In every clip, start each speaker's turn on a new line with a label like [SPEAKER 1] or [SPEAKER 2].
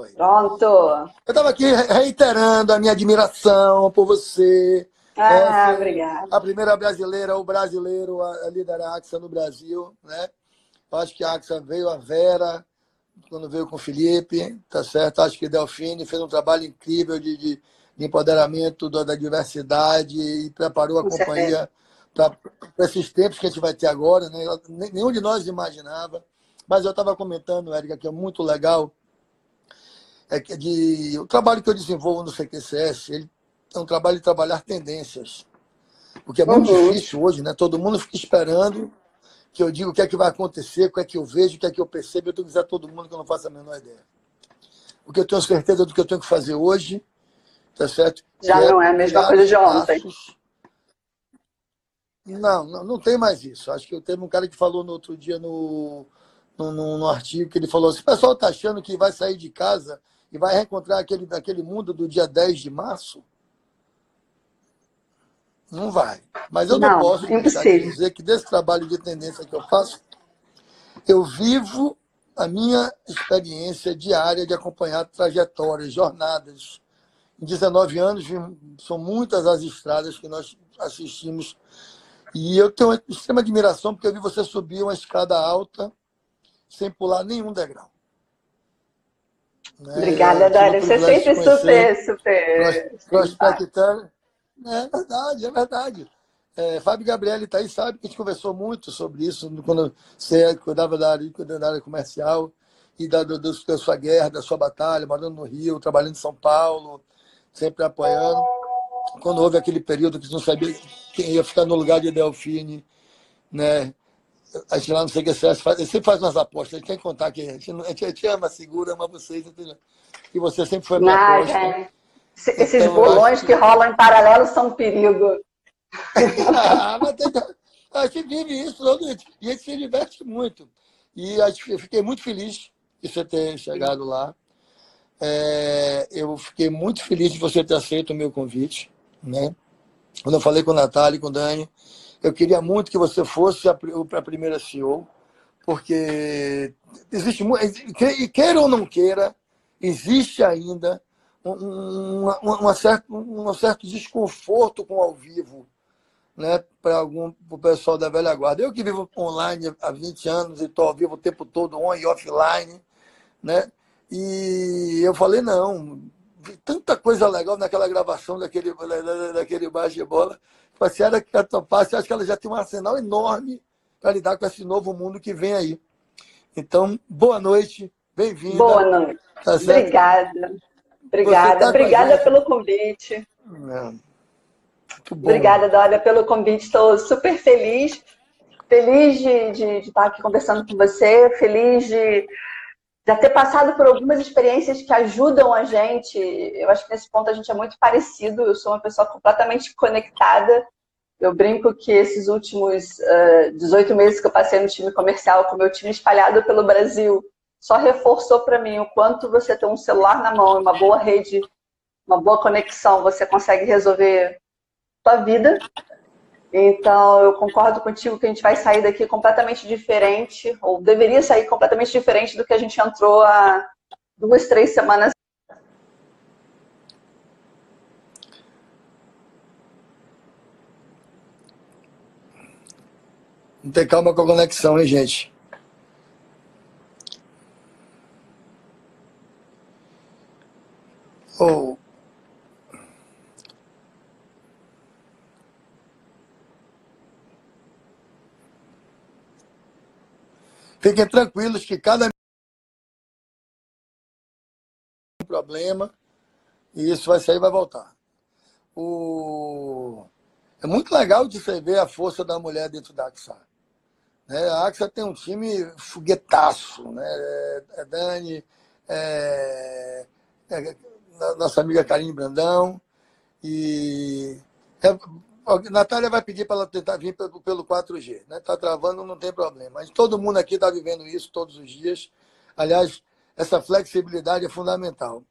[SPEAKER 1] Oi.
[SPEAKER 2] Pronto.
[SPEAKER 1] Eu estava aqui reiterando a minha admiração por você.
[SPEAKER 2] Ah,
[SPEAKER 1] é
[SPEAKER 2] obrigada.
[SPEAKER 1] A primeira brasileira, o brasileiro a liderar a AXA no Brasil, né? Acho que a AXA veio a Vera, quando veio com o Felipe, tá certo? Acho que Delfine fez um trabalho incrível de, de, de empoderamento da, da diversidade e preparou a
[SPEAKER 2] Com
[SPEAKER 1] companhia para esses tempos que a gente vai ter agora, né? Nenhum de nós imaginava. Mas eu estava comentando, Érica, que é muito legal, é que de, o trabalho que eu desenvolvo no CQCS, ele é um trabalho de trabalhar tendências. O que é muito
[SPEAKER 2] Uhum.
[SPEAKER 1] difícil hoje, né? Todo mundo fica esperando que eu diga o que é que vai acontecer, o que é que eu vejo, o que é que eu percebo. Eu tenho que dizer a todo mundo que eu não faço a menor ideia. O que eu tenho certeza do que eu tenho que fazer hoje, tá certo?
[SPEAKER 2] Já
[SPEAKER 1] Que
[SPEAKER 2] não é a mesma coisa de ontem.
[SPEAKER 1] Não, não, não tem mais isso. Acho que eu teve um cara que falou no outro dia no, no, no- no artigo que ele falou assim: o pessoal está achando que vai sair de casa e vai reencontrar aquele, aquele mundo do dia 10 de março? Não vai. Mas eu não,
[SPEAKER 2] Não,
[SPEAKER 1] posso dizer que desse trabalho de tendência que eu faço, eu vivo a minha experiência diária de acompanhar trajetórias, jornadas. Em 19 anos, são muitas as estradas que nós assistimos. E eu tenho uma extrema admiração porque eu vi você subir uma escada alta sem pular nenhum degrau. Né?
[SPEAKER 2] Obrigada. Você é
[SPEAKER 1] privilégio de
[SPEAKER 2] sempre super, super.
[SPEAKER 1] Prospectando. É verdade, é verdade. É, Fábio Gabriele está aí, sabe que a gente conversou muito sobre isso quando você cuidava da área, da área comercial e da, do- da sua guerra, da sua batalha, morando no Rio, trabalhando em São Paulo, sempre apoiando. Quando houve aquele período que você não sabia quem ia ficar no lugar de Delfine, né? A gente lá no CQCS faz, sempre faz umas apostas, a gente tem que contar que a gente, a gente, ama, segura, ama vocês, entendeu? E você sempre foi minha
[SPEAKER 2] Não,
[SPEAKER 1] aposta.
[SPEAKER 2] Esse- Esses
[SPEAKER 1] Então,
[SPEAKER 2] bolões
[SPEAKER 1] que-
[SPEAKER 2] que rolam em paralelo são um perigo.
[SPEAKER 1] Ah, mas tem- a gente vive isso todo dia. e a gente se diverte muito. E a gente- eu fiquei muito feliz de você ter chegado lá. É, eu fiquei muito feliz de você ter aceito o meu convite. Né? Quando eu falei com a Natália e com o Dani, eu queria muito que você fosse a, pri- a primeira CEO, porque existe muito. Queira ou não queira, existe ainda um, certa- um certo desconforto com ao vivo né, para algum pessoal da velha guarda. Eu que vivo online há 20 anos e estou ao vivo o tempo todo, on e offline, né? E eu falei, não, vi tanta coisa legal naquela gravação daquele, da- da- daquele baixo de bola. Se ela quer topar, você acha que ela já tem um arsenal enorme para lidar com esse novo mundo que vem aí. Então, boa noite, bem-vinda.
[SPEAKER 2] Boa noite.
[SPEAKER 1] Tá?
[SPEAKER 2] Obrigada. Obrigada.
[SPEAKER 1] tá
[SPEAKER 2] Obrigada pelo convite.
[SPEAKER 1] É. Bom.
[SPEAKER 2] Obrigada, Dória, pelo convite. Estou super feliz. Feliz de, de- de estar aqui conversando com você. Feliz de já ter passado por algumas experiências que ajudam a gente. Eu acho que nesse ponto a gente é muito parecido. Eu sou uma pessoa completamente conectada. Eu brinco que esses últimos ah, 18 meses que eu passei no time comercial, com o meu time espalhado pelo Brasil, só reforçou para mim o quanto você ter um celular na mão uma boa rede, uma boa conexão, você consegue resolver tua vida. Então, eu concordo contigo que a gente vai sair daqui completamente diferente, ou deveria sair completamente diferente do que a gente entrou há duas, três semanas.
[SPEAKER 1] Não tem calma com a conexão, hein, gente? Oh. Fiquem tranquilos que cada problema e isso vai sair vai voltar. O... É muito legal de você ver a força da mulher dentro da AXA. Né? A AXA tem um time foguetaço. Né? É Dani, é... É... nossa amiga Karine Brandão. E é... Natália vai pedir para ela tentar vir pelo, pelo 4G. Está né? Tá travando, não tem problema. Mas todo mundo aqui está vivendo isso todos os dias. Aliás, essa flexibilidade é fundamental.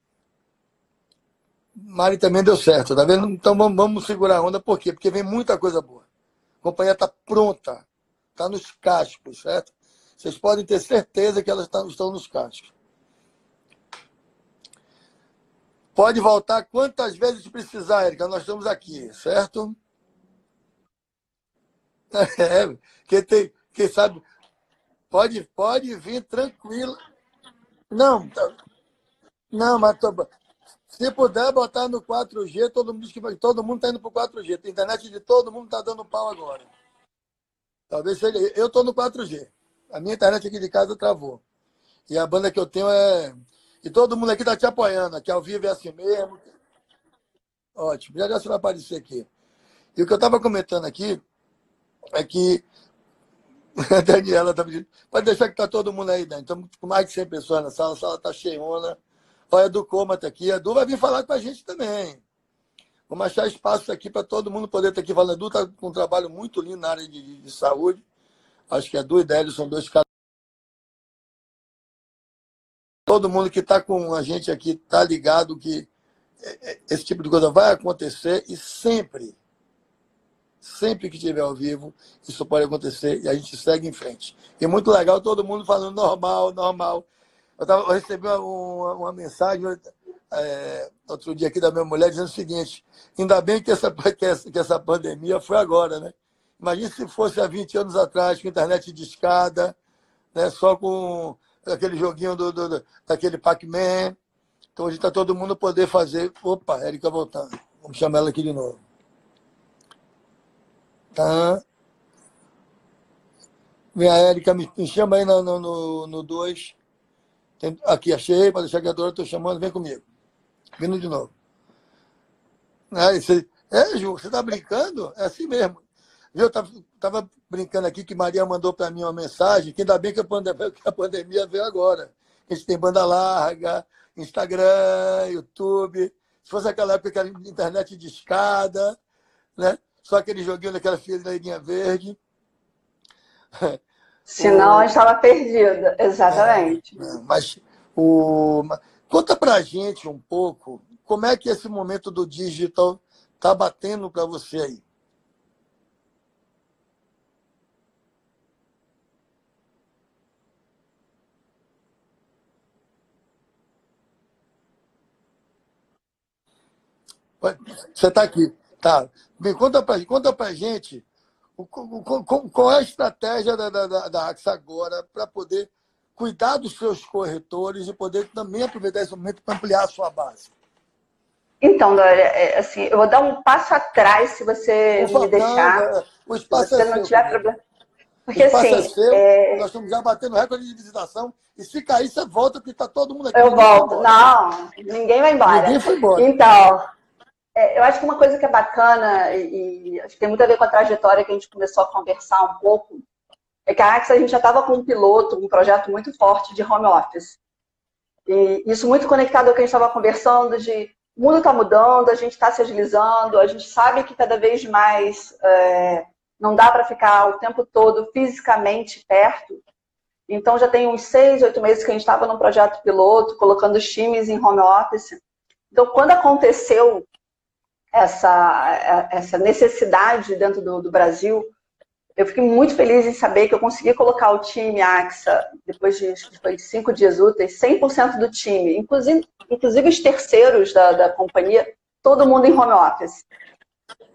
[SPEAKER 1] Mari também deu certo, tá vendo? Então vamos, segurar a onda, por quê? Porque vem muita coisa boa. A companhia está pronta, está nos cascos, certo? Vocês podem ter certeza que elas estão nos cascos. Pode voltar quantas vezes precisar, Érica. Nós estamos aqui, certo? É, quem, tem, quem sabe, pode, pode vir tranquilo. Não, tá, não, mas se puder botar no 4G, todo mundo que todo mundo está indo para o 4G. A internet de todo mundo está dando pau agora. Talvez seja. Eu estou no 4G. A minha internet aqui de casa travou. E a banda que eu tenho é. E todo mundo aqui está te apoiando. Aqui ao vivo é assim mesmo. Ótimo. Já já você vai aparecer aqui. E o que eu estava comentando aqui é que a Daniela está pedindo. Pode deixar que está todo mundo aí, Dani. Estamos com mais de 100 pessoas na sala. A sala está cheiona. Olha, a Edu Coma está aqui. A Edu vai vir falar com a gente também. Vamos achar espaço aqui para todo mundo poder estar aqui falando. A Edu está com um trabalho muito lindo na área de, de saúde. Acho que a Edu e Délio são dois caras. Todo mundo que está com a gente aqui está ligado que é, é, esse tipo de coisa vai acontecer e sempre, sempre que estiver ao vivo, isso pode acontecer e a gente segue em frente. E muito legal todo mundo falando normal, normal. Eu, tava, eu recebi uma, uma mensagem é, outro dia aqui da minha mulher dizendo o seguinte: ainda bem que essa, que essa, que essa pandemia foi agora, né? Imagina se fosse há 20 anos atrás, com internet de escada, né, só com aquele joguinho do, do daquele Pac-Man. Então hoje está todo mundo poder fazer. Opa, Érica voltando. Vamos chamar ela aqui de novo. Tá. Vem a Érica, me, me chama aí no 2. No, no, dois. Aqui, achei, para deixar que a dona estou chamando, vem comigo. Vindo de novo. É, você, é Ju, você está brincando? É assim mesmo. Eu estava brincando aqui que Maria mandou para mim uma mensagem, que ainda bem que a, pandemia, que a pandemia veio agora. A gente tem banda larga, Instagram, YouTube. Se fosse aquela época que era internet de escada, né? Só aquele joguinho daquela fileirinha verde.
[SPEAKER 2] Senão a gente estava perdido, exatamente.
[SPEAKER 1] É, é, mas o... conta para a gente um pouco como é que esse momento do digital está batendo para você aí. Você está aqui. Tá. Me conta para conta a gente qual é a estratégia da, da, da AXA agora para poder cuidar dos seus corretores e poder também aproveitar esse momento para ampliar a sua base?
[SPEAKER 2] Então, Dória, é, assim, eu vou dar um passo atrás se você me deixar.
[SPEAKER 1] O espaço se
[SPEAKER 2] você
[SPEAKER 1] é
[SPEAKER 2] não
[SPEAKER 1] seu,
[SPEAKER 2] tiver problema. Porque assim. É
[SPEAKER 1] seu, é... Nós estamos já batendo recorde de visitação. E se cair, você volta, porque está todo mundo aqui.
[SPEAKER 2] Eu volto. Não, ninguém vai embora.
[SPEAKER 1] Ninguém foi embora.
[SPEAKER 2] Então, é, eu acho que uma coisa que é bacana, e, e, acho que tem muito a ver com a trajetória que a gente começou a conversar um pouco, é que a Axa a gente já estava com um piloto, um projeto muito forte de home office. E isso muito conectado ao que a gente estava conversando de o mundo está mudando, a gente está se agilizando, a gente sabe que cada vez mais é, não dá para ficar o tempo todo fisicamente perto. Então já tem uns seis, oito meses que a gente estava num projeto piloto, colocando os times em home office. Então, quando aconteceu essa, essa necessidade dentro do, do Brasil, eu fiquei muito feliz em saber que eu consegui colocar o time AXA, depois de, foi cinco dias úteis, 100% do time, inclusive, inclusive os terceiros da, da companhia, todo mundo em home office.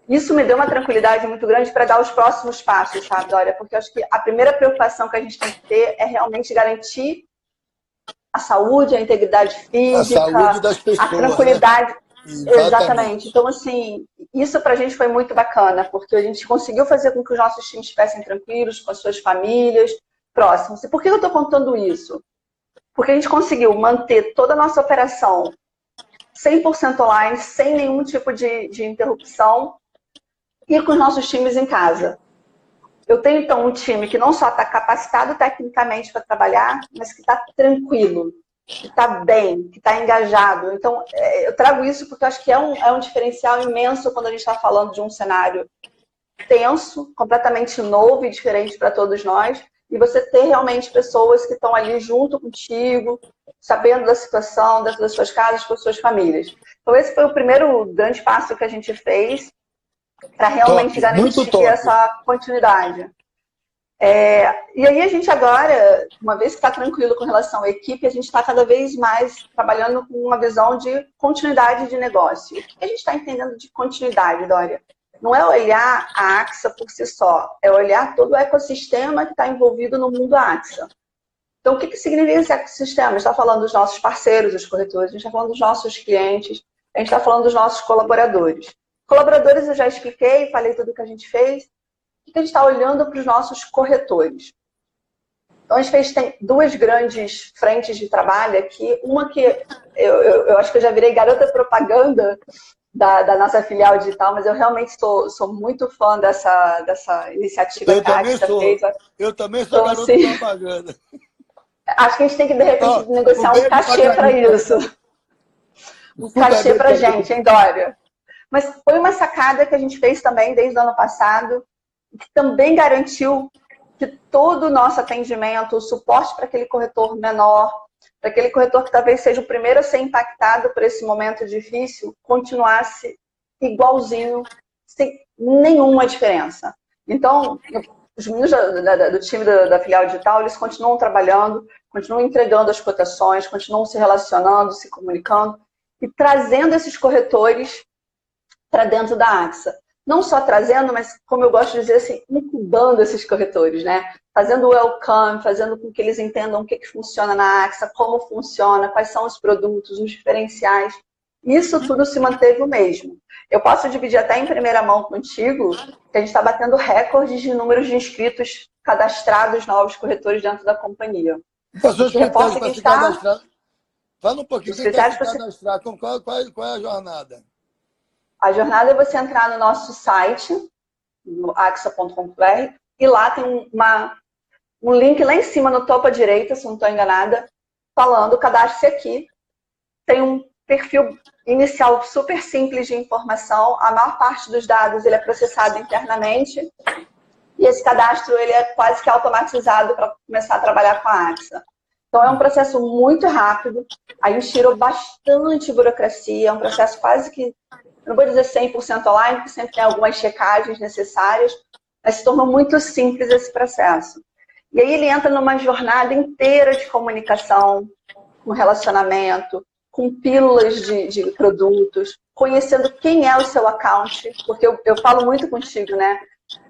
[SPEAKER 2] Isso me deu uma tranquilidade muito grande para dar os próximos passos, sabe, Dória? Porque eu acho que a primeira preocupação que a gente tem que ter é realmente garantir a saúde, a integridade física,
[SPEAKER 1] a, pessoas, a
[SPEAKER 2] né? tranquilidade. Né? Exatamente. Então, assim, isso para a gente foi muito bacana, porque a gente conseguiu fazer com que os nossos times estivessem tranquilos, com as suas famílias, próximos. E por que eu estou contando isso? Porque a gente conseguiu manter toda a nossa operação 100% online, sem nenhum tipo de, de interrupção, e com os nossos times em casa. Eu tenho, então, um time que não só está capacitado tecnicamente para trabalhar, mas que está tranquilo, que está bem, que está engajado. Então, é, eu trago isso porque eu acho que é um, é um diferencial imenso quando a gente está falando de um cenário tenso, completamente novo e diferente para todos nós, e você ter realmente pessoas que estão ali junto contigo, sabendo da situação, dentro das suas casas, com as suas famílias. Então, esse foi o primeiro grande passo que a gente fez para realmente top, garantir essa continuidade. É, e aí a gente agora, uma vez que está tranquilo com relação à equipe, a gente está cada vez mais trabalhando com uma visão de continuidade de negócio. O que a gente está entendendo de continuidade, Dória? Não é olhar a AXA por si só, é olhar todo o ecossistema que está envolvido no mundo AXA. Então, o que, que significa esse ecossistema? A gente está falando dos nossos parceiros, os corretores, a gente está falando dos nossos clientes, a gente está falando dos nossos colaboradores. Colaboradores eu já expliquei, falei tudo o que a gente fez que a gente está olhando para os nossos corretores? Então, a gente fez tem duas grandes frentes de trabalho aqui. Uma que eu, eu, eu acho que eu já virei garota propaganda da, da, nossa filial digital, mas eu realmente sou, sou muito fã dessa, dessa iniciativa
[SPEAKER 1] eu que a Axa fez. Eu também sou então, garota assim, propaganda.
[SPEAKER 2] Acho que a gente tem que, de repente, oh, negociar um cachê para isso. Um cachê para gente, hein, Dória? Mas foi uma sacada que a gente fez também desde o ano passado que também garantiu que todo o nosso atendimento, o suporte para aquele corretor menor, para aquele corretor que talvez seja o primeiro a ser impactado por esse momento difícil, continuasse igualzinho, sem nenhuma diferença. Então, os meninos do time da, filial digital, eles continuam trabalhando, continuam entregando as cotações, continuam se relacionando, se comunicando e trazendo esses corretores para dentro da AXA não só trazendo, mas como eu gosto de dizer assim, incubando esses corretores, né? Fazendo o welcome, fazendo com que eles entendam o que, que funciona na AXA, como funciona, quais são os produtos, os diferenciais. Isso tudo se manteve o mesmo. Eu posso dividir até em primeira mão contigo que a gente está batendo recordes de números de inscritos cadastrados novos corretores dentro da companhia.
[SPEAKER 1] Passou os critérios para se cadastrar. Fala um pouquinho, quem quer se cadastrar, qual, qual, qual é a jornada?
[SPEAKER 2] A jornada é você entrar no nosso site, no axa.com.br, e lá tem uma, um link lá em cima, no topo à direita, se não estou enganada, falando cadastre-se aqui. Tem um perfil inicial super simples de informação. A maior parte dos dados ele é processado internamente. E esse cadastro ele é quase que automatizado para começar a trabalhar com a AXA. Então é um processo muito rápido. A gente tirou bastante burocracia, é um processo quase que não vou dizer 100% online, porque sempre tem algumas checagens necessárias, mas se tornou muito simples esse processo. E aí ele entra numa jornada inteira de comunicação, com relacionamento, com pílulas de, de produtos, conhecendo quem é o seu account, porque eu, eu falo muito contigo, né?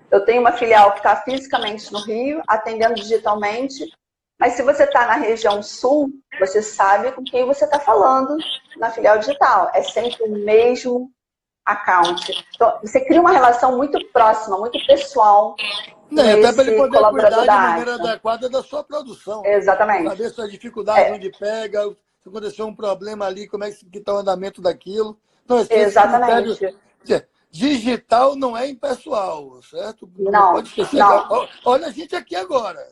[SPEAKER 2] Eu tenho uma filial que está fisicamente no Rio, atendendo digitalmente, mas se você está na região sul, você sabe com quem você está falando na filial digital. É sempre o mesmo account. Então, você cria uma relação muito próxima, muito pessoal.
[SPEAKER 1] Não, até para ele poder cuidar de maneira adequada da sua produção.
[SPEAKER 2] Exatamente.
[SPEAKER 1] Saber suas dificuldades, é. onde pega, se aconteceu um problema ali, como é que está o andamento daquilo.
[SPEAKER 2] Não, Exatamente.
[SPEAKER 1] Critério, digital não é impessoal, certo?
[SPEAKER 2] Não, não pode esquecer. Não.
[SPEAKER 1] Olha a gente aqui agora.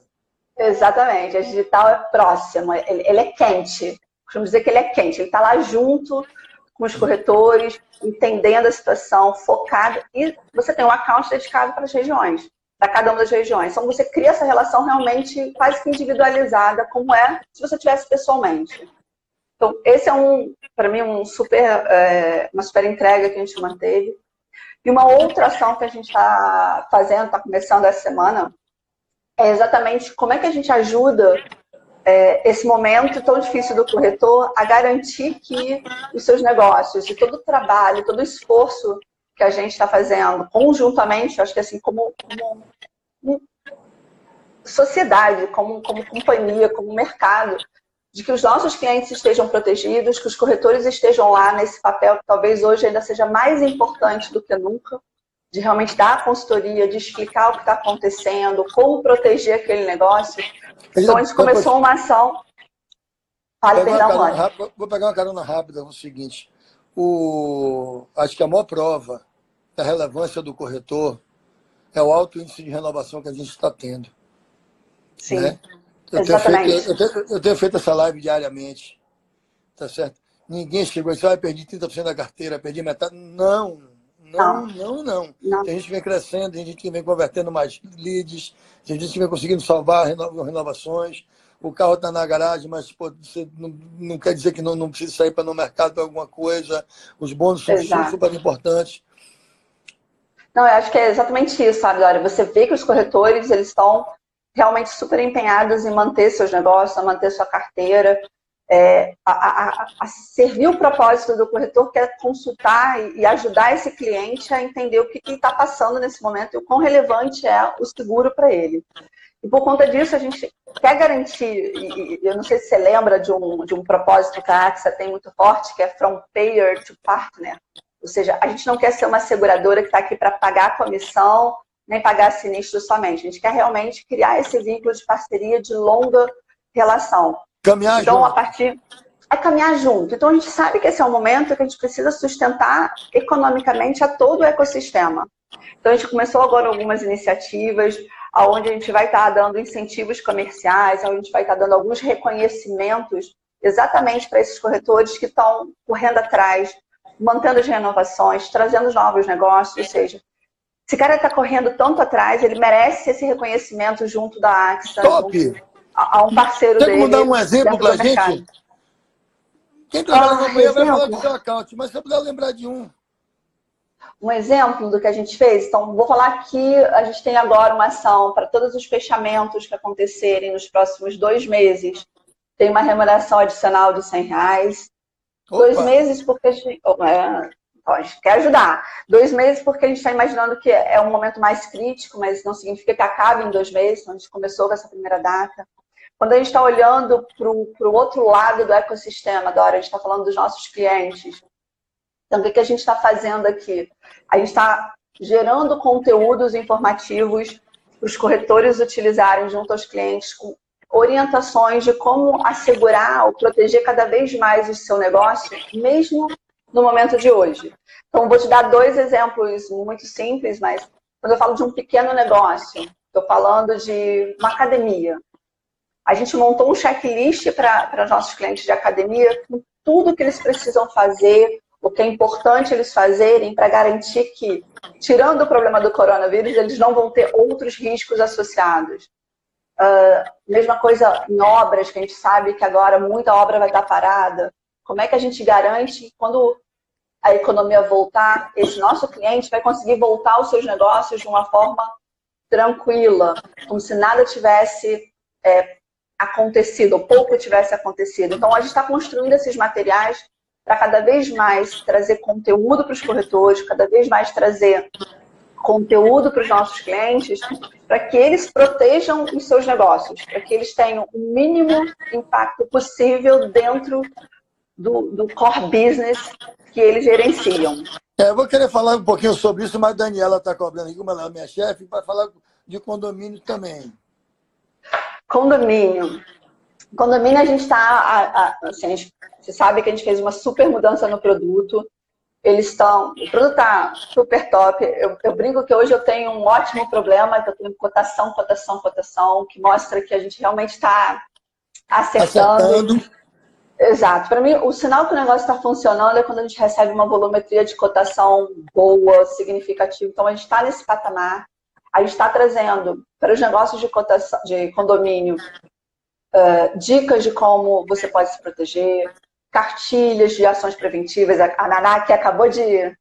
[SPEAKER 2] Exatamente. A digital é próximo, ele, ele é quente. Costumo dizer que ele é quente. Ele está lá junto com os corretores, entendendo a situação, focado, e você tem um account dedicado para as regiões, para cada uma das regiões. Então você cria essa relação realmente quase que individualizada, como é se você tivesse pessoalmente. Então, esse é um, para mim, um super, é, uma super entrega que a gente manteve. E uma outra ação que a gente está fazendo, está começando essa semana, é exatamente como é que a gente ajuda é, esse momento tão difícil do corretor a garantir que os seus negócios e todo o trabalho, todo o esforço que a gente está fazendo conjuntamente, acho que assim, como, como sociedade, como, como companhia, como mercado, de que os nossos clientes estejam protegidos, que os corretores estejam lá nesse papel que talvez hoje ainda seja mais importante do que nunca, de realmente dar a consultoria, de explicar o que está acontecendo, como proteger aquele negócio. Então, a gente começou uma ação.
[SPEAKER 1] Fale, perdão, Vou pegar uma carona rápida, o seguinte. O, acho que a maior prova da relevância do corretor é o alto índice de renovação que a gente está tendo.
[SPEAKER 2] Sim. Né?
[SPEAKER 1] Eu, tenho feito, eu, tenho, eu tenho feito essa live diariamente. Tá certo? Ninguém chegou e disse, ah, perdi 30% da carteira, perdi metade. Não, não, não, não. não. A gente vem crescendo, a gente vem convertendo mais leads, a gente vem conseguindo salvar renovações. O carro está na garagem, mas pô, você não, não, quer dizer que não, não precisa sair para no mercado para alguma coisa. Os bônus são, são super importantes.
[SPEAKER 2] Não, eu acho que é exatamente isso, sabe, Dória? Você vê que os corretores eles estão realmente super empenhados em manter seus negócios, manter sua carteira, é, a, a, a, servir o propósito do corretor, que é consultar e, ajudar esse cliente a entender o que está passando nesse momento e o quão relevante é o seguro para ele. E por conta disso, a gente quer garantir, e, eu não sei se você lembra de um, de um propósito que a AXA tem muito forte, que é From Payer to Partner. Ou seja, a gente não quer ser uma seguradora que está aqui para pagar a comissão, nem pagar sinistro somente. A gente quer realmente criar esse vínculo de parceria de longa relação.
[SPEAKER 1] Caminhar
[SPEAKER 2] então,
[SPEAKER 1] junto.
[SPEAKER 2] a partir é caminhar junto. Então a gente sabe que esse é um momento que a gente precisa sustentar economicamente a todo o ecossistema. Então a gente começou agora algumas iniciativas onde a gente vai estar dando incentivos comerciais, onde a gente vai estar dando alguns reconhecimentos exatamente para esses corretores que estão correndo atrás, mantendo as renovações, trazendo novos negócios, ou seja, esse cara está correndo tanto atrás, ele merece esse reconhecimento junto da AXA,
[SPEAKER 1] Top.
[SPEAKER 2] A, a, um parceiro
[SPEAKER 1] Tem
[SPEAKER 2] dele.
[SPEAKER 1] Tem como dar um exemplo para a gente? Quem trabalha ah, na companhia vai falar do seu account, mas se eu puder lembrar de um.
[SPEAKER 2] Um exemplo do que a gente fez? Então, vou falar que a gente tem agora uma ação para todos os fechamentos que acontecerem nos próximos dois meses. Tem uma remuneração adicional de 100 reais. Opa. Dois meses porque a gente... É, então, a gente quer ajudar. Dois meses porque a gente está imaginando que é um momento mais crítico, mas não significa que acabe em dois meses. Então, a gente começou com essa primeira data. Quando a gente está olhando para o outro lado do ecossistema, Dora, a gente está falando dos nossos clientes. Então, o que, que a gente está fazendo aqui? A gente está gerando conteúdos informativos para os corretores utilizarem junto aos clientes com orientações de como assegurar ou proteger cada vez mais o seu negócio, mesmo no momento de hoje. Então, vou te dar dois exemplos muito simples, mas quando eu falo de um pequeno negócio, estou falando de uma academia. A gente montou um checklist para nossos clientes de academia com tudo que eles precisam fazer, o que é importante eles fazerem para garantir que, tirando o problema do coronavírus, eles não vão ter outros riscos associados. Uh, mesma coisa em obras, que a gente sabe que agora muita obra vai estar parada. Como é que a gente garante que quando a economia voltar, esse nosso cliente vai conseguir voltar aos seus negócios de uma forma tranquila, como se nada tivesse é, acontecido, ou pouco tivesse acontecido. Então, a gente está construindo esses materiais para cada vez mais trazer conteúdo para os corretores, cada vez mais trazer conteúdo para os nossos clientes, para que eles protejam os seus negócios, para que eles tenham o mínimo impacto possível dentro do, do core business que eles gerenciam.
[SPEAKER 1] É, eu vou querer falar um pouquinho sobre isso, mas a Daniela está cobrando aqui, como ela é minha chefe, para falar de condomínio também.
[SPEAKER 2] Condomínio. Condomínio, a gente está. Assim, você sabe que a gente fez uma super mudança no produto. Eles estão. O produto está super top. Eu, eu, brinco que hoje eu tenho um ótimo problema, que eu tenho cotação, cotação, cotação, que mostra que a gente realmente está acertando. acertando. Exato. Para mim, o sinal que o negócio está funcionando é quando a gente recebe uma volumetria de cotação boa, significativa. Então, a gente está nesse patamar. A gente está trazendo para os negócios de, cotação, de condomínio uh, dicas de como você pode se proteger, cartilhas de ações preventivas. A Naná que acabou de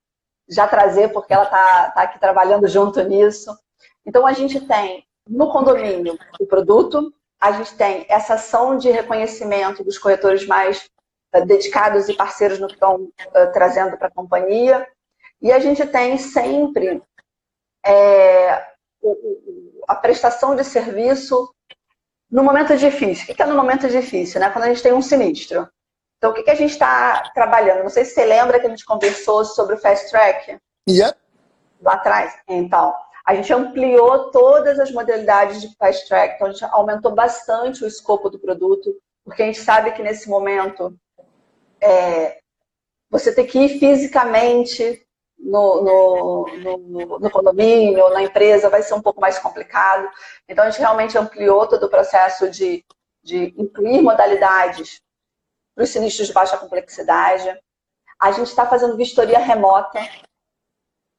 [SPEAKER 2] já trazer, porque ela está tá aqui trabalhando junto nisso. Então, a gente tem no condomínio o produto, a gente tem essa ação de reconhecimento dos corretores mais uh, dedicados e parceiros no que estão uh, trazendo para a companhia. E a gente tem sempre é, a prestação de serviço no momento difícil. O que é no momento difícil? Né? Quando a gente tem um sinistro. Então, o que, que a gente está trabalhando? Não sei se você lembra que a gente conversou sobre o Fast Track.
[SPEAKER 1] Yeah.
[SPEAKER 2] Lá atrás. Então, a gente ampliou todas as modalidades de Fast Track. Então, a gente aumentou bastante o escopo do produto, porque a gente sabe que nesse momento é, você tem que ir fisicamente no, no, no, no, condomínio, na empresa, vai ser um pouco mais complicado. Então, a gente realmente ampliou todo o processo de, de incluir modalidades para os sinistros de baixa complexidade. A gente está fazendo vistoria remota.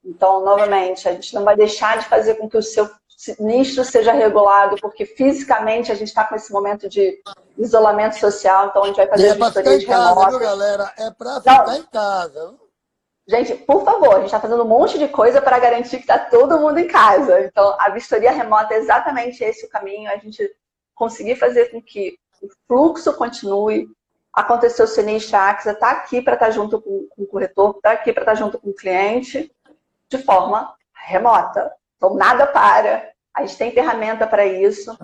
[SPEAKER 2] Então, novamente, a gente não vai deixar de fazer com que o seu sinistro seja regulado, porque fisicamente a gente está com esse momento de isolamento social, então a gente vai fazer
[SPEAKER 1] é vistoria remota. Casa, viu, galera? É para ficar não. em casa.
[SPEAKER 2] Gente, por favor, a gente está fazendo um monte de coisa para garantir que está todo mundo em casa. Então, a vistoria remota é exatamente esse o caminho, a gente conseguir fazer com que o fluxo continue. Aconteceu o sinistro, a está aqui para estar tá junto com, com o corretor, está aqui para estar tá junto com o cliente, de forma remota. Então, nada para, a gente tem ferramenta para isso.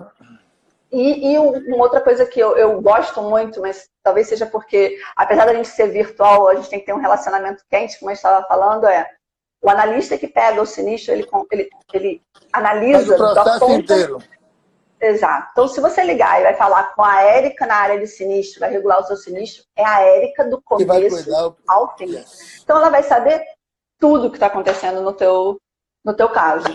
[SPEAKER 2] E, e, uma outra coisa que eu, eu, gosto muito, mas talvez seja porque, apesar da gente ser virtual, a gente tem que ter um relacionamento quente, como eu estava falando, é o analista que pega o sinistro, ele, ele, ele analisa
[SPEAKER 1] o processo ponta... inteiro.
[SPEAKER 2] Exato. Então, se você ligar e vai falar com a Érica na área de sinistro, vai regular o seu sinistro, é a Érica do começo ao fim. Yes. Então, ela vai saber tudo o que está acontecendo no teu, no teu caso.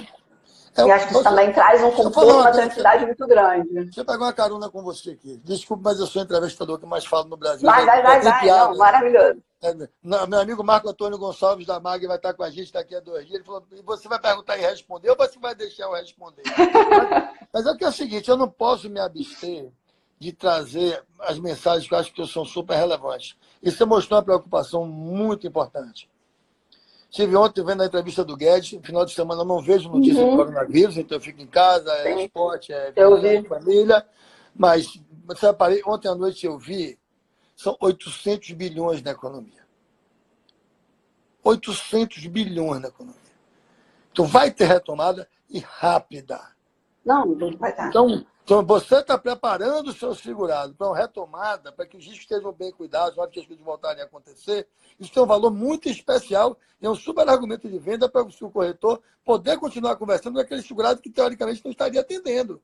[SPEAKER 2] É, e acho que isso também traz um conforto, uma tranquilidade muito grande.
[SPEAKER 1] Deixa eu pegar uma carona com você aqui. Desculpe, mas eu sou o entrevistador que mais fala no Brasil.
[SPEAKER 2] Vai, vai, vai, vai. Não, maravilhoso. É,
[SPEAKER 1] meu amigo Marco Antônio Gonçalves da MAG vai estar com a gente daqui a dois dias. Ele falou: você vai perguntar e responder ou você vai deixar eu responder? mas é que é o seguinte: eu não posso me abster de trazer as mensagens que eu acho que são super relevantes. Isso mostrou uma preocupação muito importante. Estive ontem vendo a entrevista do Guedes, no final de semana eu não vejo notícia uhum. do coronavírus, então eu fico em casa, é Sim. esporte, é vida, família. Mas, você reparei, ontem à noite eu vi, são 800 bilhões na economia. 800 bilhões na economia. Então vai ter retomada e rápida.
[SPEAKER 2] Não, não vai dar.
[SPEAKER 1] Então, então, você está preparando o seu segurado para uma retomada, para que os riscos estejam bem cuidados, na hora que as coisas voltarem a acontecer. Isso tem um valor muito especial e é um super argumento de venda para o corretor poder continuar conversando com aquele segurado que, teoricamente, não estaria atendendo.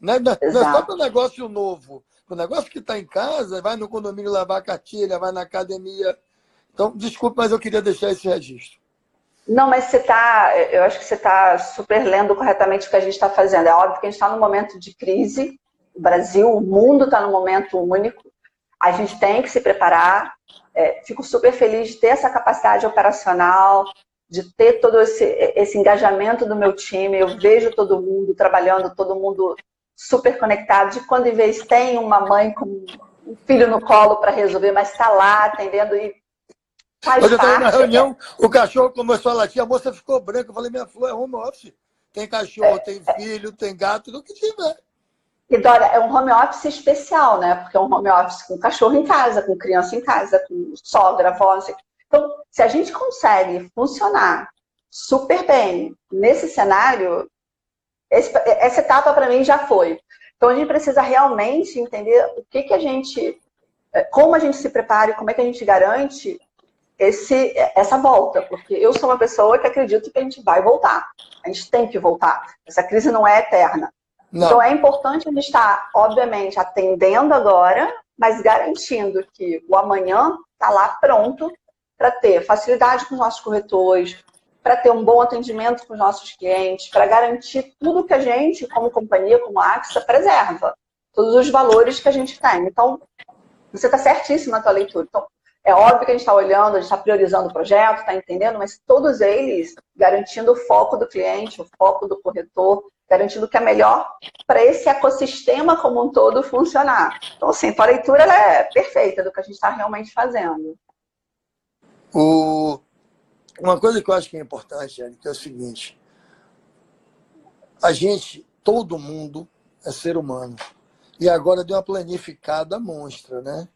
[SPEAKER 1] Né? Não, é só para o negócio novo. O negócio que está em casa, vai no condomínio lavar a cartilha, vai na academia. Então, desculpe, mas eu queria deixar esse registro.
[SPEAKER 2] Não, mas você está, eu acho que você está super lendo corretamente o que a gente está fazendo. É óbvio que a gente está num momento de crise, o Brasil, o mundo está num momento único. A gente tem que se preparar. É, fico super feliz de ter essa capacidade operacional, de ter todo esse, esse engajamento do meu time. Eu vejo todo mundo trabalhando, todo mundo super conectado. De quando em vez tem uma mãe com um filho no colo para resolver, mas está lá atendendo e
[SPEAKER 1] Faz Hoje eu estava na reunião, o cachorro começou a latir, a moça ficou branca. Eu falei, minha flor é home office. Tem cachorro, é, tem filho, tem gato, do que tiver.
[SPEAKER 2] E Dora, é um home office especial, né? Porque é um home office com cachorro em casa, com criança em casa, com sogra, avó, não sei. Então, se a gente consegue funcionar super bem nesse cenário, esse, essa etapa para mim já foi. Então a gente precisa realmente entender o que, que a gente, como a gente se prepara e como é que a gente garante esse, essa volta, porque eu sou uma pessoa que acredito que a gente vai voltar. A gente tem que voltar. Essa crise não é eterna. Não. Então é importante a gente estar, obviamente, atendendo agora, mas garantindo que o amanhã está lá pronto para ter facilidade com os nossos corretores, para ter um bom atendimento com os nossos clientes, para garantir tudo que a gente, como companhia, como AXA, preserva. Todos os valores que a gente tem. Então, você está certíssimo na tua leitura. Então, é óbvio que a gente está olhando, a gente está priorizando o projeto, está entendendo, mas todos eles garantindo o foco do cliente, o foco do corretor, garantindo que é melhor para esse ecossistema como um todo funcionar. Então, assim, a leitura é perfeita do que a gente está realmente fazendo.
[SPEAKER 1] O... Uma coisa que eu acho que é importante, Eric, é o seguinte: a gente, todo mundo, é ser humano. E agora deu uma planificada monstra, né?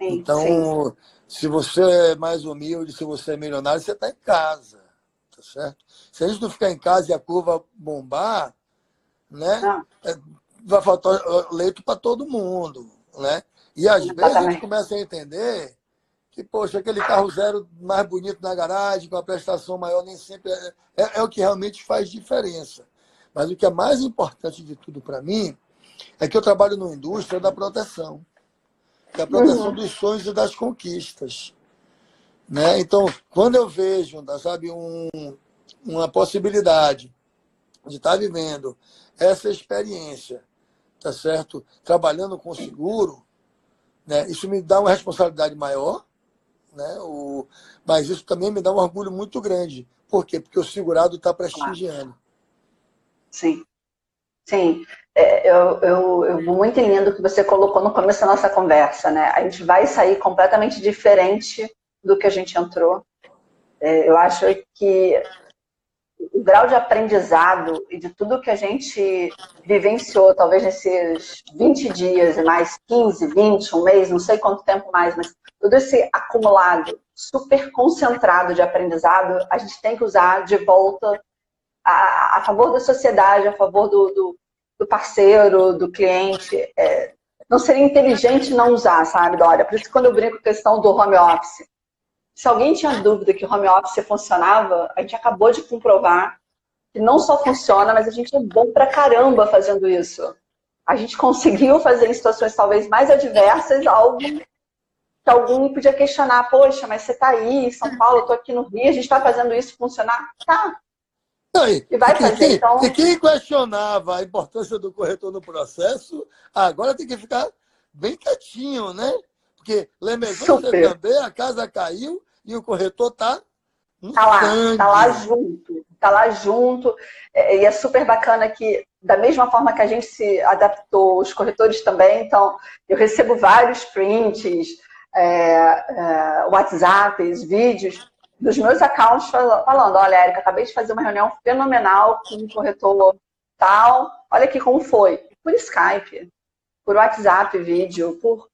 [SPEAKER 1] Então, sim. se você é mais humilde, se você é milionário, você está em casa, tá certo? Se a gente não ficar em casa e a curva bombar, né, é, vai faltar leito para todo mundo, né? E às vezes a gente começa a entender que, poxa, aquele carro zero mais bonito na garagem, com a prestação maior, nem sempre é, é, é o que realmente faz diferença. Mas o que é mais importante de tudo para mim é que eu trabalho numa indústria da proteção que é a proteção uhum. dos sonhos e das conquistas. Né? Então, quando eu vejo, sabe, um, uma possibilidade de estar vivendo essa experiência, tá certo? Trabalhando com seguro, né? Isso me dá uma responsabilidade maior, né? O, mas isso também me dá um orgulho muito grande. Por quê? Porque o segurado está prestigiando.
[SPEAKER 2] Sim. Sim, é, eu, eu, eu muito lindo que você colocou no começo da nossa conversa, né? A gente vai sair completamente diferente do que a gente entrou. É, eu acho que o grau de aprendizado e de tudo que a gente vivenciou, talvez nesses 20 dias e mais 15, 20, um mês, não sei quanto tempo mais, mas todo esse acumulado, super concentrado de aprendizado, a gente tem que usar de volta a, a favor da sociedade, a favor do, do, do parceiro, do cliente. É, não seria inteligente não usar, sabe, Dória? Por isso quando eu brinco com a questão do home office, se alguém tinha dúvida que o home office funcionava, a gente acabou de comprovar que não só funciona, mas a gente é bom pra caramba fazendo isso. A gente conseguiu fazer em situações talvez mais adversas algo que alguém podia questionar, poxa, mas você está aí em São Paulo, eu estou aqui no Rio, a gente está fazendo isso funcionar? Tá.
[SPEAKER 1] E, e vai fazer, quem, então... E quem questionava a importância do corretor no processo, agora tem que ficar bem quietinho, né? Porque lembrando também, a casa caiu e o corretor está
[SPEAKER 2] Tá lá, sangue. tá lá junto, tá lá junto. É, e é super bacana que, da mesma forma que a gente se adaptou, os corretores também, então, eu recebo vários prints, é, é, WhatsApps, vídeos dos meus accounts falando, olha, Erika, acabei de fazer uma reunião fenomenal com um corretor tal, olha aqui como foi. Por Skype, por WhatsApp, vídeo, por...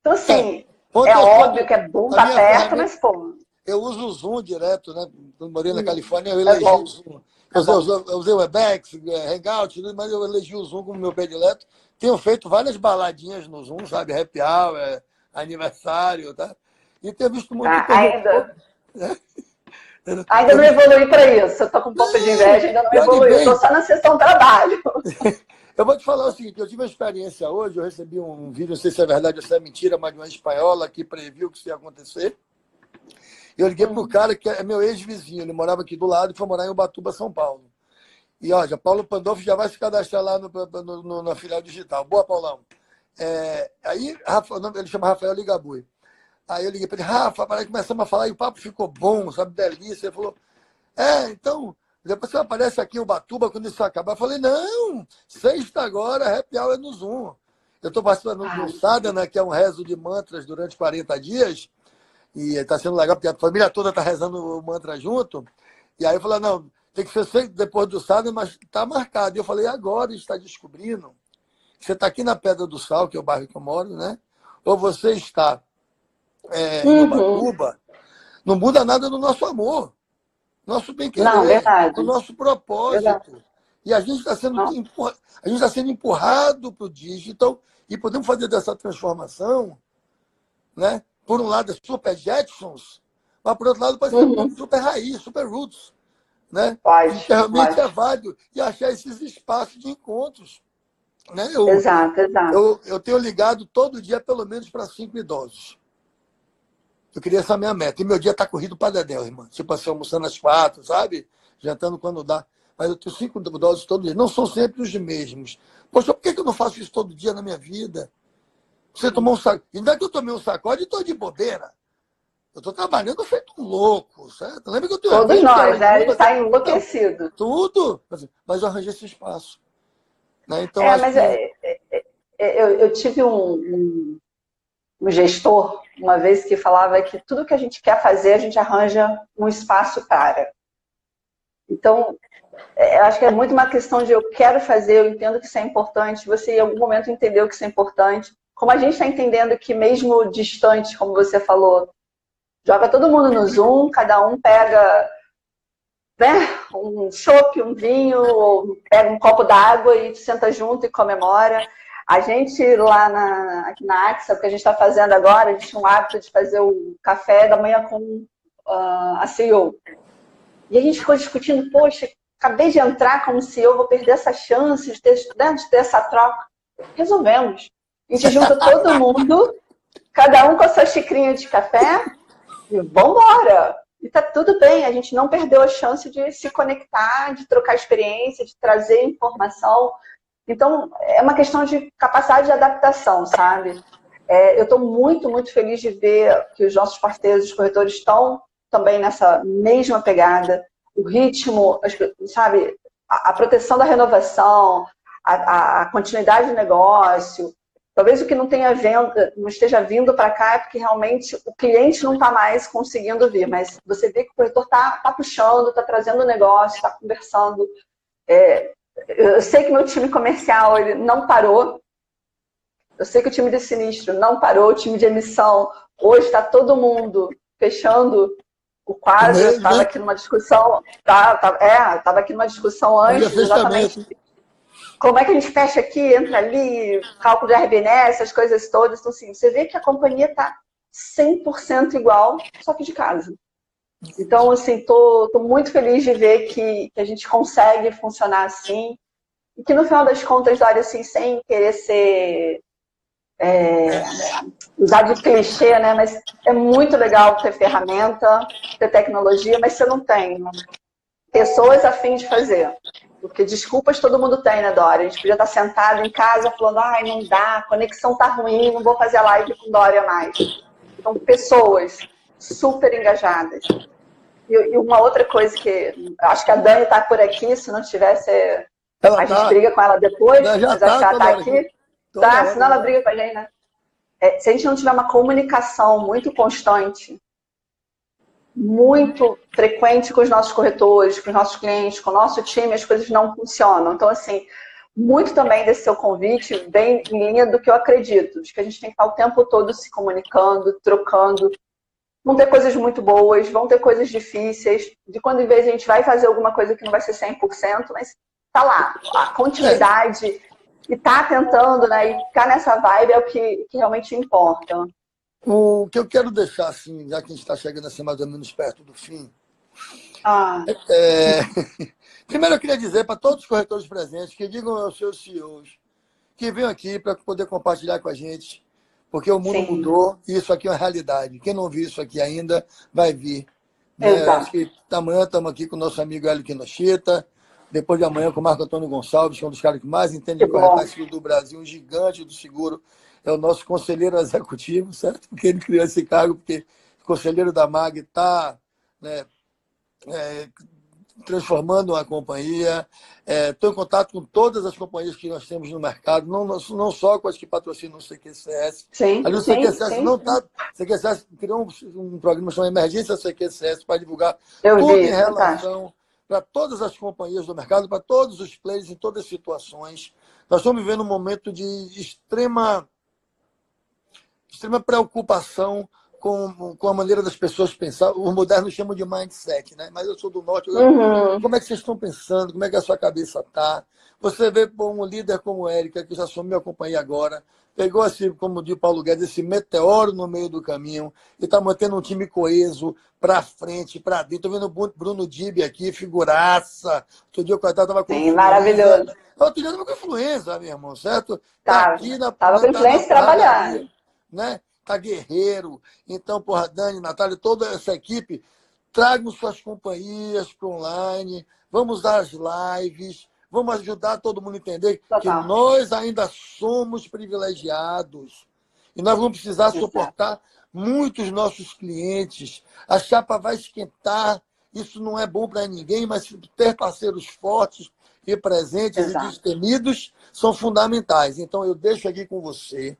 [SPEAKER 2] Então, assim, é óbvio que é bom estar tá perto, mas, pô...
[SPEAKER 1] Eu uso o Zoom direto, né? Quando morei na hum. Califórnia, eu é elegi é o Zoom. Eu usei, eu usei o Webex, é, Hangout, mas eu elegi o Zoom como meu predileto. Tenho feito várias baladinhas no Zoom, sabe? Happy hour, aniversário, tá? E tenho visto muito... Ah,
[SPEAKER 2] ainda... Né? Ainda não evolui para isso. Eu tô com um pouco de inveja, ainda não evolui. Estou só na sessão trabalho.
[SPEAKER 1] Eu vou te falar o seguinte, eu tive uma experiência hoje, eu recebi um vídeo, não sei se é verdade ou se é mentira, mas de uma espanhola que previu que isso ia acontecer. Eu liguei para o cara que é meu ex-vizinho, ele morava aqui do lado e foi morar em Ubatuba, São Paulo. E já Paulo Pandolfo já vai se cadastrar lá no, no, no, na filial digital. Boa, Paulão. É, aí Rafa, ele chama Rafael Ligabui. Aí eu liguei para ele, Rafa, para começamos a falar e o papo ficou bom, sabe, delícia. Ele falou, é, então, depois você aparece aqui em Ubatuba quando isso acabar. Eu falei, não, sexta agora, happy hour é no Zoom. Eu estou participando do Sadhana, que é um rezo de mantras durante 40 dias. E está sendo legal, porque a família toda está rezando o mantra junto. E aí eu falei, não, tem que ser depois do Sadhana, mas está marcado. E eu falei, agora está descobrindo você está aqui na Pedra do Sal, que é o bairro que eu moro, né? Ou você está é, uhum. no Ubatuba, não muda nada no nosso amor, nosso bem-querer, no nosso propósito. Verdade. E a gente está sendo, empurra, a gente tá sendo empurrado para o digital e podemos fazer dessa transformação, né? Por um lado, é super Jetsons, mas por outro lado, pode ser uhum. super raiz, super roots. Né? Pode, realmente pode. é válido e achar esses espaços de encontros. Né? Eu,
[SPEAKER 2] exato, exato.
[SPEAKER 1] Eu, eu tenho ligado todo dia, pelo menos, para cinco idosos. Eu queria essa minha meta. E meu dia está corrido para Dedéu, irmã. Tipo assim, almoçando às quatro, sabe? Jantando quando dá. Mas eu tenho cinco idosos todo dia. Não são sempre os mesmos. Poxa, por que eu não faço isso todo dia na minha vida? Você tomou um saco. Ainda que eu tomei um sacode e estou de bobeira. Eu estou trabalhando feito um louco, certo? Lembra que eu tenho
[SPEAKER 2] Todos nós, né? A gente está enlouquecido.
[SPEAKER 1] Tudo. Mas eu arranjei esse espaço. Né? Então,
[SPEAKER 2] é, mas que... é, é, é, eu, eu, tive um, um, um, gestor uma vez que falava que tudo que a gente quer fazer, a gente arranja um espaço para. Então, é, eu acho que é muito uma questão de eu quero fazer, eu entendo que isso é importante, você em algum momento entendeu que isso é importante. Como a gente está entendendo que mesmo distante, como você falou, joga todo mundo no Zoom, cada um pega né, um chopp, um vinho, ou pega um copo d'água e senta junto e comemora. A gente lá na, aqui na AXA, o que a gente está fazendo agora, a gente tinha um hábito de fazer o café da manhã com uh, a CEO. E a gente ficou discutindo, poxa, acabei de entrar como CEO, vou perder essa chance de ter, né, de ter essa troca. Resolvemos. A gente junta todo mundo, cada um com a sua xicrinha de café, e vambora! E tá tudo bem, a gente não perdeu a chance de se conectar, de trocar experiência, de trazer informação. Então, é uma questão de capacidade de adaptação, sabe? É, eu estou muito, muito feliz de ver que os nossos parceiros, os corretores, estão também nessa mesma pegada. O ritmo, sabe? A, a proteção da renovação, a, a, continuidade do negócio, Talvez o que não tenha venda, não esteja vindo para cá é porque realmente o cliente não está mais conseguindo vir, mas você vê que o corretor está tá puxando, está trazendo negócio, está conversando. É, eu sei que meu time comercial ele não parou. Eu sei que o time de sinistro não parou, o time de emissão. Hoje está todo mundo fechando o quadro. Estava aqui numa discussão. Tá, tá, é, estava aqui numa discussão antes, exatamente como é que a gente fecha aqui, entra ali, cálculo de RBNS, essas coisas todas. Então, assim, você vê que a companhia está 100% igual, só que de casa. Então, assim, tô, tô muito feliz de ver que, que, a gente consegue funcionar assim e que no final das contas, olha, assim, sem querer ser é, usar de clichê, né? Mas é muito legal ter ferramenta, ter tecnologia, mas você não tem pessoas a fim de fazer. Porque desculpas todo mundo tem, né, Dória? A gente podia estar sentado em casa falando, ai, não dá, a conexão tá ruim, não vou fazer a live com Dória mais. Então, pessoas super engajadas. E, e uma outra coisa que acho que a Dani está por aqui, se não tivesse, ela a gente tá. briga com ela depois, mas acho tá, que ela está aqui. Tá, senão ela briga com a gente, né? É, se a gente não tiver uma comunicação muito constante muito frequente com os nossos corretores, com os nossos clientes, com o nosso time, as coisas não funcionam. Então, assim, muito também desse seu convite vem em linha do que eu acredito, de que a gente tem que estar o tempo todo se comunicando, trocando. Vão ter coisas muito boas, vão ter coisas difíceis, de quando em vez a gente vai fazer alguma coisa que não vai ser 100%, mas tá lá, a continuidade e tá tentando, né, e ficar nessa vibe é o que, que realmente importa.
[SPEAKER 1] O que eu quero deixar, assim, já que a gente está chegando assim mais ou menos perto do fim. Ah. É, primeiro eu queria dizer para todos os corretores presentes que digam aos seus CEOs que venham aqui para poder compartilhar com a gente, porque o mundo Sim. mudou e isso aqui é uma realidade. Quem não viu isso aqui ainda vai vir. Né? Acho que amanhã estamos aqui com o nosso amigo Hélio Kinoshita, depois de amanhã com o Marco Antônio Gonçalves, que é um dos caras que mais entende de corretagem do Brasil, um gigante do seguro é o nosso conselheiro executivo, certo? Porque ele criou esse cargo, porque o conselheiro da MAG está né, é, transformando a companhia. Estou é, em contato com todas as companhias que nós temos no mercado, não, não só com as que patrocinam o CQCS.
[SPEAKER 2] Sim,
[SPEAKER 1] Ali o CQCS
[SPEAKER 2] sim,
[SPEAKER 1] não está. CQCS criou um, um programa chamado Emergência CQCS para divulgar Eu tudo vi, em relação para todas as companhias do mercado, para todos os players em todas as situações. Nós estamos vivendo um momento de extrema extrema preocupação com, com a maneira das pessoas pensar. Os modernos chamam de mindset, né? Mas eu sou do norte. Uhum. Como é que vocês estão pensando? Como é que a sua cabeça está? Você vê bom, um líder como Érica, que já assumiu a companhia agora, pegou, assim, como diz Paulo Guedes, esse meteoro no meio do caminho e está mantendo um time coeso para frente, para dentro. Estou vendo o Bruno Dib aqui, figuraça. Outro dia coitado estava com.
[SPEAKER 2] Sim, maravilhoso.
[SPEAKER 1] Outro dia estava com influença, meu irmão, certo?
[SPEAKER 2] Tá, tá aqui na Estava com influência trabalhando
[SPEAKER 1] né? Tá guerreiro. Então, porra, Dani, Natália, toda essa equipe, tragam suas companhias para online, vamos dar as lives, vamos ajudar todo mundo a entender Total. que nós ainda somos privilegiados. E nós vamos precisar suportar muitos nossos clientes. A chapa vai esquentar. Isso não é bom para ninguém, mas ter parceiros fortes e presentes Exato. e destemidos são fundamentais. Então, eu deixo aqui com você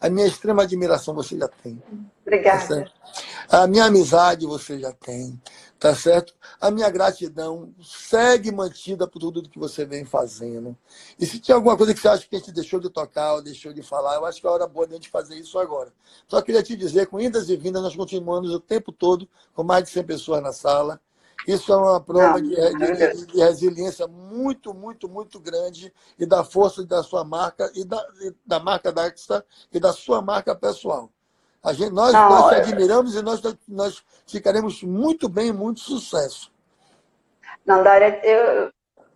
[SPEAKER 1] a minha extrema admiração você já tem.
[SPEAKER 2] Obrigada.
[SPEAKER 1] Tá a minha amizade você já tem, tá certo? A minha gratidão segue mantida por tudo que você vem fazendo. E se tinha alguma coisa que você acha que a gente deixou de tocar ou deixou de falar, eu acho que é a hora boa de a gente fazer isso agora. Só queria te dizer, com indas e vindas, nós continuamos o tempo todo com mais de 100 pessoas na sala. Isso é uma prova de, de, de, resiliência muito, muito, muito grande e da força da sua marca e da, e da marca da Extra e da sua marca pessoal. A gente, nós, Não, nós te é. admiramos e nós, nós ficaremos muito bem, muito sucesso.
[SPEAKER 2] Não, Dária, eu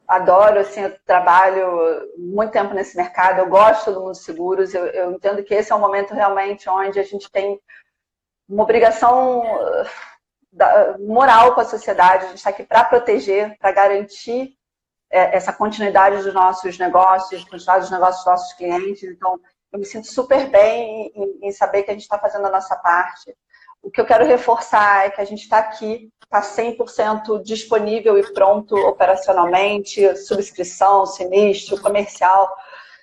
[SPEAKER 2] adoro, assim, eu trabalho muito tempo nesse mercado, eu gosto do mundo seguros, eu, eu entendo que esse é um momento realmente onde a gente tem uma obrigação moral com a sociedade, a gente está aqui para proteger, para garantir é, essa continuidade dos nossos negócios, continuidade dos negócios dos nossos clientes. Então, eu me sinto super bem em, saber que a gente está fazendo a nossa parte. O que eu quero reforçar é que a gente está aqui, está 100% disponível e pronto operacionalmente, subscrição, sinistro, comercial.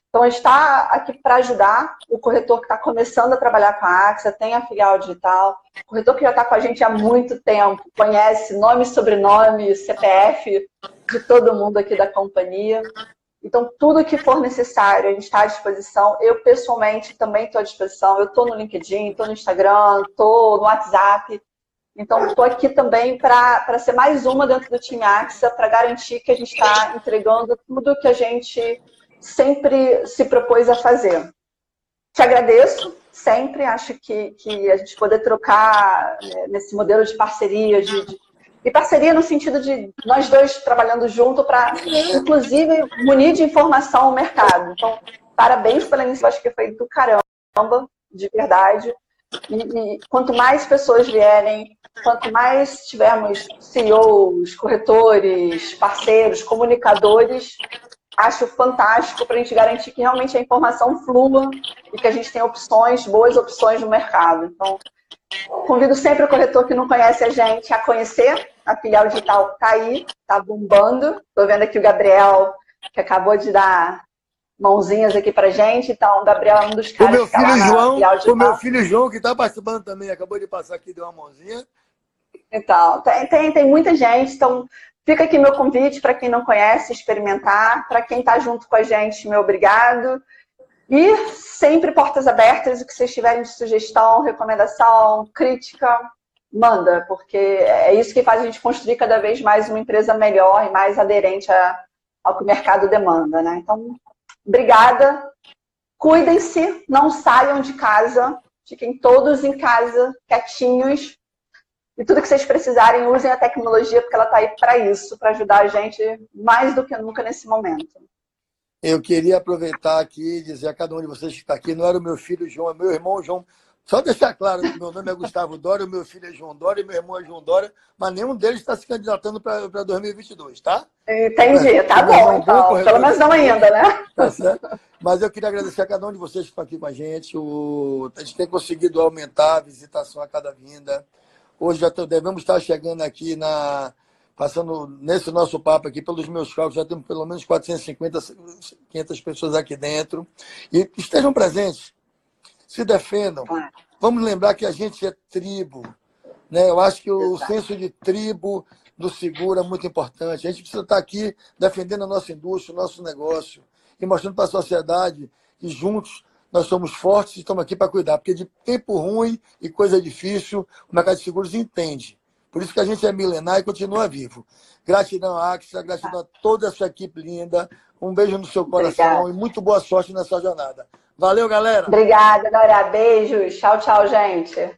[SPEAKER 2] Então, a gente está aqui para ajudar o corretor que está começando a trabalhar com a AXA, tem a filial digital, o corretor que já está com a gente há muito tempo, conhece nome, sobrenome, CPF de todo mundo aqui da companhia. Então, tudo que for necessário, a gente está à disposição. Eu, pessoalmente, também estou à disposição. Eu estou no LinkedIn, estou no Instagram, estou no WhatsApp. Então, estou aqui também para ser mais uma dentro do time AXA, para garantir que a gente está entregando tudo que a gente sempre se propôs a fazer. Te agradeço sempre, acho que, que a gente poder trocar né, nesse modelo de parceria, de, de, e parceria no sentido de nós dois trabalhando junto para, inclusive, munir de informação o mercado. Então, parabéns pela iniciativa, acho que foi do caramba, de verdade. E, e, quanto mais pessoas vierem, quanto mais tivermos CEOs, corretores, parceiros, comunicadores, acho fantástico para a gente garantir que realmente a informação flua e que a gente tem opções, boas opções no mercado. Então, convido sempre o corretor que não conhece a gente a conhecer. A filial digital está aí, está bombando. Estou vendo aqui o Gabriel, que acabou de dar mãozinhas aqui para gente. Então, o Gabriel é um dos caras
[SPEAKER 1] o meu filho que tá João, O meu filho João, que está participando também, acabou de passar aqui, deu uma mãozinha.
[SPEAKER 2] Então, tem, tem, tem muita gente. Então, Fica aqui meu convite para quem não conhece experimentar, para quem está junto com a gente, meu obrigado. E sempre portas abertas, o que vocês tiverem de sugestão, recomendação, crítica, manda, porque é isso que faz a gente construir cada vez mais uma empresa melhor e mais aderente a, ao que o mercado demanda. Né? Então, obrigada. Cuidem-se, não saiam de casa, fiquem todos em casa, quietinhos, e tudo que vocês precisarem, usem a tecnologia, porque ela está aí para isso, para ajudar a gente mais do que nunca nesse momento.
[SPEAKER 1] Eu queria aproveitar aqui e dizer a cada um de vocês que está aqui, não era o meu filho João, é meu irmão João. Só deixar claro que meu nome é Gustavo Dória, o meu filho é João Dória e meu irmão é João Dória, mas nenhum deles está se candidatando para 2022, tá?
[SPEAKER 2] Entendi, é, tá bom, então. Pelo menos não ainda, né?
[SPEAKER 1] Tá certo? Mas eu queria agradecer a cada um de vocês que está aqui com a gente. O... A gente tem conseguido aumentar a visitação a cada vinda. Hoje já devemos estar chegando aqui na. Passando nesse nosso papo aqui, pelos meus cálculos, já temos pelo menos 450, 500 pessoas aqui dentro. E estejam presentes, se defendam. Vamos lembrar que a gente é tribo. Né? Eu acho que o senso de tribo do seguro é muito importante. A gente precisa estar aqui defendendo a nossa indústria, o nosso negócio e mostrando para a sociedade que juntos nós somos fortes e estamos aqui para cuidar, porque de tempo ruim e coisa difícil, o mercado de seguros entende. Por isso que a gente é milenar e continua vivo. Gratidão, Axa, gratidão a toda a sua equipe linda. Um beijo no seu coração Obrigada. e muito boa sorte nessa jornada. Valeu, galera.
[SPEAKER 2] Obrigada, Dora. Beijos. Tchau, tchau, gente.